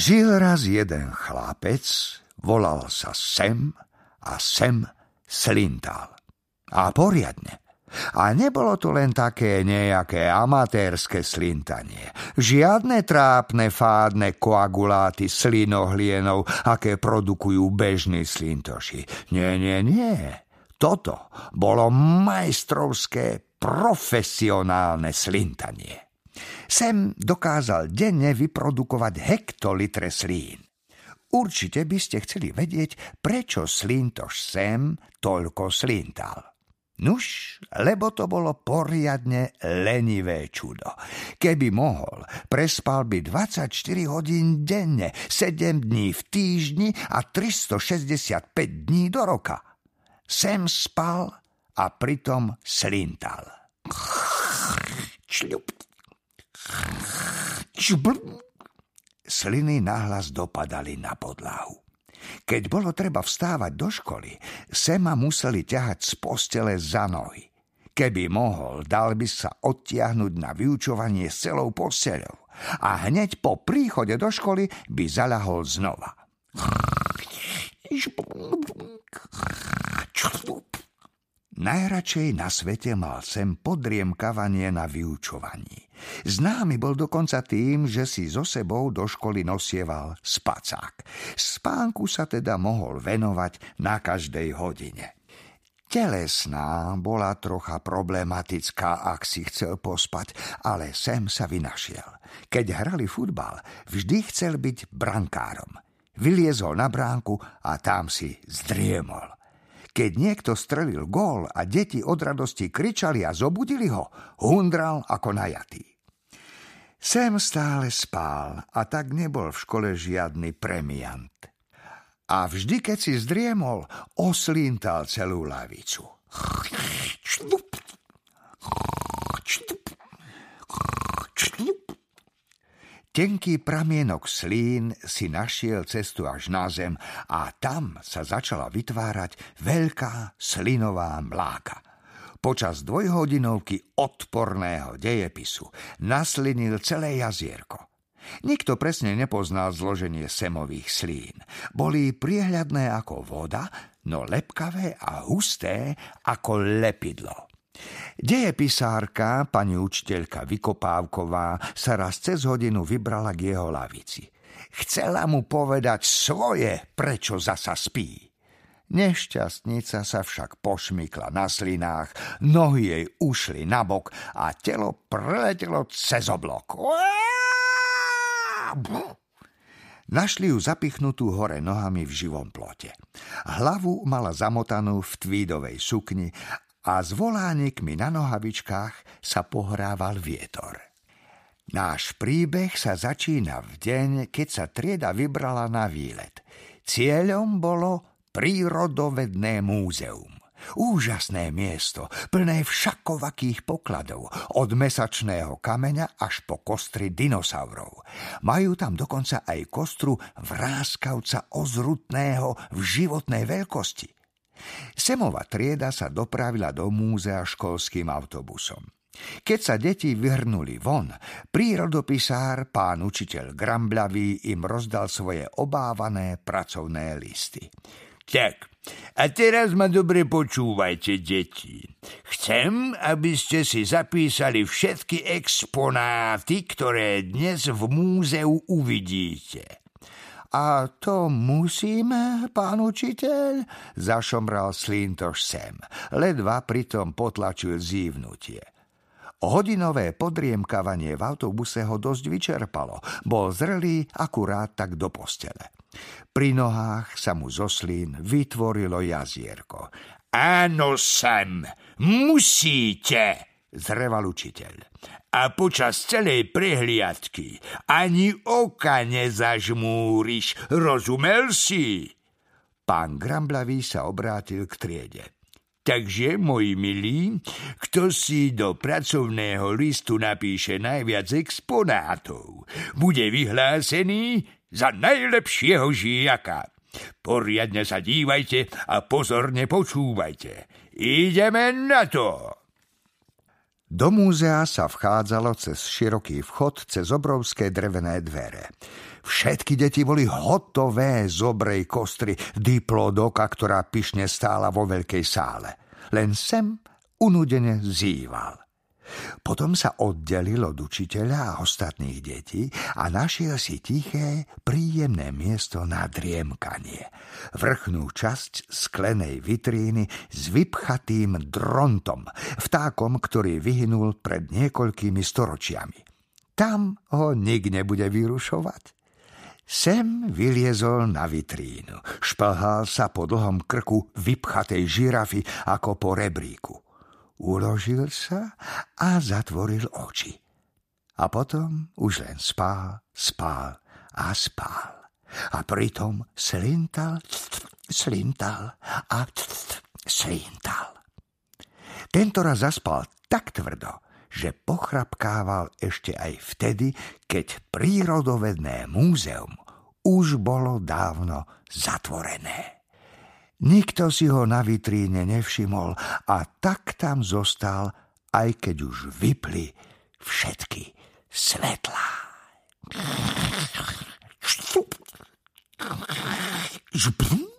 Žil raz jeden chlapec, volal sa Sem a Sem slintal. A poriadne. A nebolo to len také nejaké amatérske slintanie. Žiadne trápne fádne koaguláty slinohlienov, aké produkujú bežní slintoši. Nie, nie, nie. Toto bolo majstrovské profesionálne slintanie. Sem dokázal denne vyprodukovať hektolitre slín. Určite by ste chceli vedieť, prečo slintoš sem toľko slintal. Nuž, lebo to bolo poriadne lenivé čudo. Keby mohol, prespal by 24 hodín denne, 7 dní v týždni a 365 dní do roka. Sem spal a pritom slintal. Sliny nahlas dopadali na podlahu. Keď bolo treba vstávať do školy, Sema museli ťahať z postele za nohy. Keby mohol, dal by sa odtiahnuť na vyučovanie s celou posteľou a hneď po príchode do školy by zaľahol znova. Najradšej na svete mal sem podriemkavanie na vyučovaní. Známy bol dokonca tým, že si so sebou do školy nosieval spacák. Spánku sa teda mohol venovať na každej hodine. Telesná bola trocha problematická, ak si chcel pospať, ale sem sa vynašiel. Keď hrali futbal, vždy chcel byť brankárom. Vyliezol na bránku a tam si zdriemol. Keď niekto strelil gól a deti od radosti kričali a zobudili ho, hundral ako najatý. Sem stále spál a tak nebol v škole žiadny premiant. A vždy, keď si zdriemol, oslíntal celú lavicu. Tenký pramienok slín si našiel cestu až na zem a tam sa začala vytvárať veľká slinová mláka. Počas dvojhodinovky odporného dejepisu naslinil celé jazierko. Nikto presne nepoznal zloženie semových slín. Boli priehľadné ako voda, no lepkavé a husté ako lepidlo. Dejepisárka, pani učiteľka Vykopávková, sa raz cez hodinu vybrala k jeho lavici. Chcela mu povedať svoje, prečo zasa spí. Nešťastnica sa však pošmykla na slinách, nohy jej ušli nabok a telo preletelo cez oblok. Našli ju zapichnutú hore nohami v živom plote. Hlavu mala zamotanú v tvídovej sukni a s volánikmi na nohavičkách sa pohrával vietor. Náš príbeh sa začína v deň, keď sa trieda vybrala na výlet. Cieľom bolo prírodovedné múzeum. Úžasné miesto, plné všakovakých pokladov, od mesačného kameňa až po kostry dinosaurov. Majú tam dokonca aj kostru vráskavca ozrutného v životnej veľkosti. Semová trieda sa dopravila do múzea školským autobusom. Keď sa deti vyhrnuli von, prírodopisár, pán učiteľ Gramblavý im rozdal svoje obávané pracovné listy. Tak, a teraz ma dobre počúvajte, deti. Chcem, aby ste si zapísali všetky exponáty, ktoré dnes v múzeu uvidíte. A to musíme, pán učiteľ? Zašomral Slintoš sem. Ledva pritom potlačil zívnutie. Hodinové podriemkavanie v autobuse ho dosť vyčerpalo. Bol zrelý akurát tak do postele. Pri nohách sa mu zo slín vytvorilo jazierko. Áno, sem, musíte, zreval učiteľ. A počas celej prehliadky ani oka nezažmúriš, rozumel si? Pán Gramblavý sa obrátil k triede. Takže, moji milí, kto si do pracovného listu napíše najviac exponátov, bude vyhlásený za najlepšieho žijaka. Poriadne sa dívajte a pozorne počúvajte. Ideme na to! Do múzea sa vchádzalo cez široký vchod cez obrovské drevené dvere. Všetky deti boli hotové z obrej kostry, diplodoka, ktorá pyšne stála vo veľkej sále. Len sem unudene zýval. Potom sa oddelil od učiteľa a ostatných detí a našiel si tiché, príjemné miesto na driemkanie. Vrchnú časť sklenej vitríny s vypchatým drontom, vtákom, ktorý vyhynul pred niekoľkými storočiami. Tam ho nik nebude vyrušovať. Sem vyliezol na vitrínu. Šplhal sa po dlhom krku vypchatej žirafy ako po rebríku uložil sa a zatvoril oči. A potom už len spál, spál a spál. A pritom slintal, slintal a slintal. Tento raz zaspal tak tvrdo, že pochrapkával ešte aj vtedy, keď prírodovedné múzeum už bolo dávno zatvorené. Nikto si ho na vitríne nevšimol a tak tam zostal, aj keď už vypli všetky svetlá. Žbrum.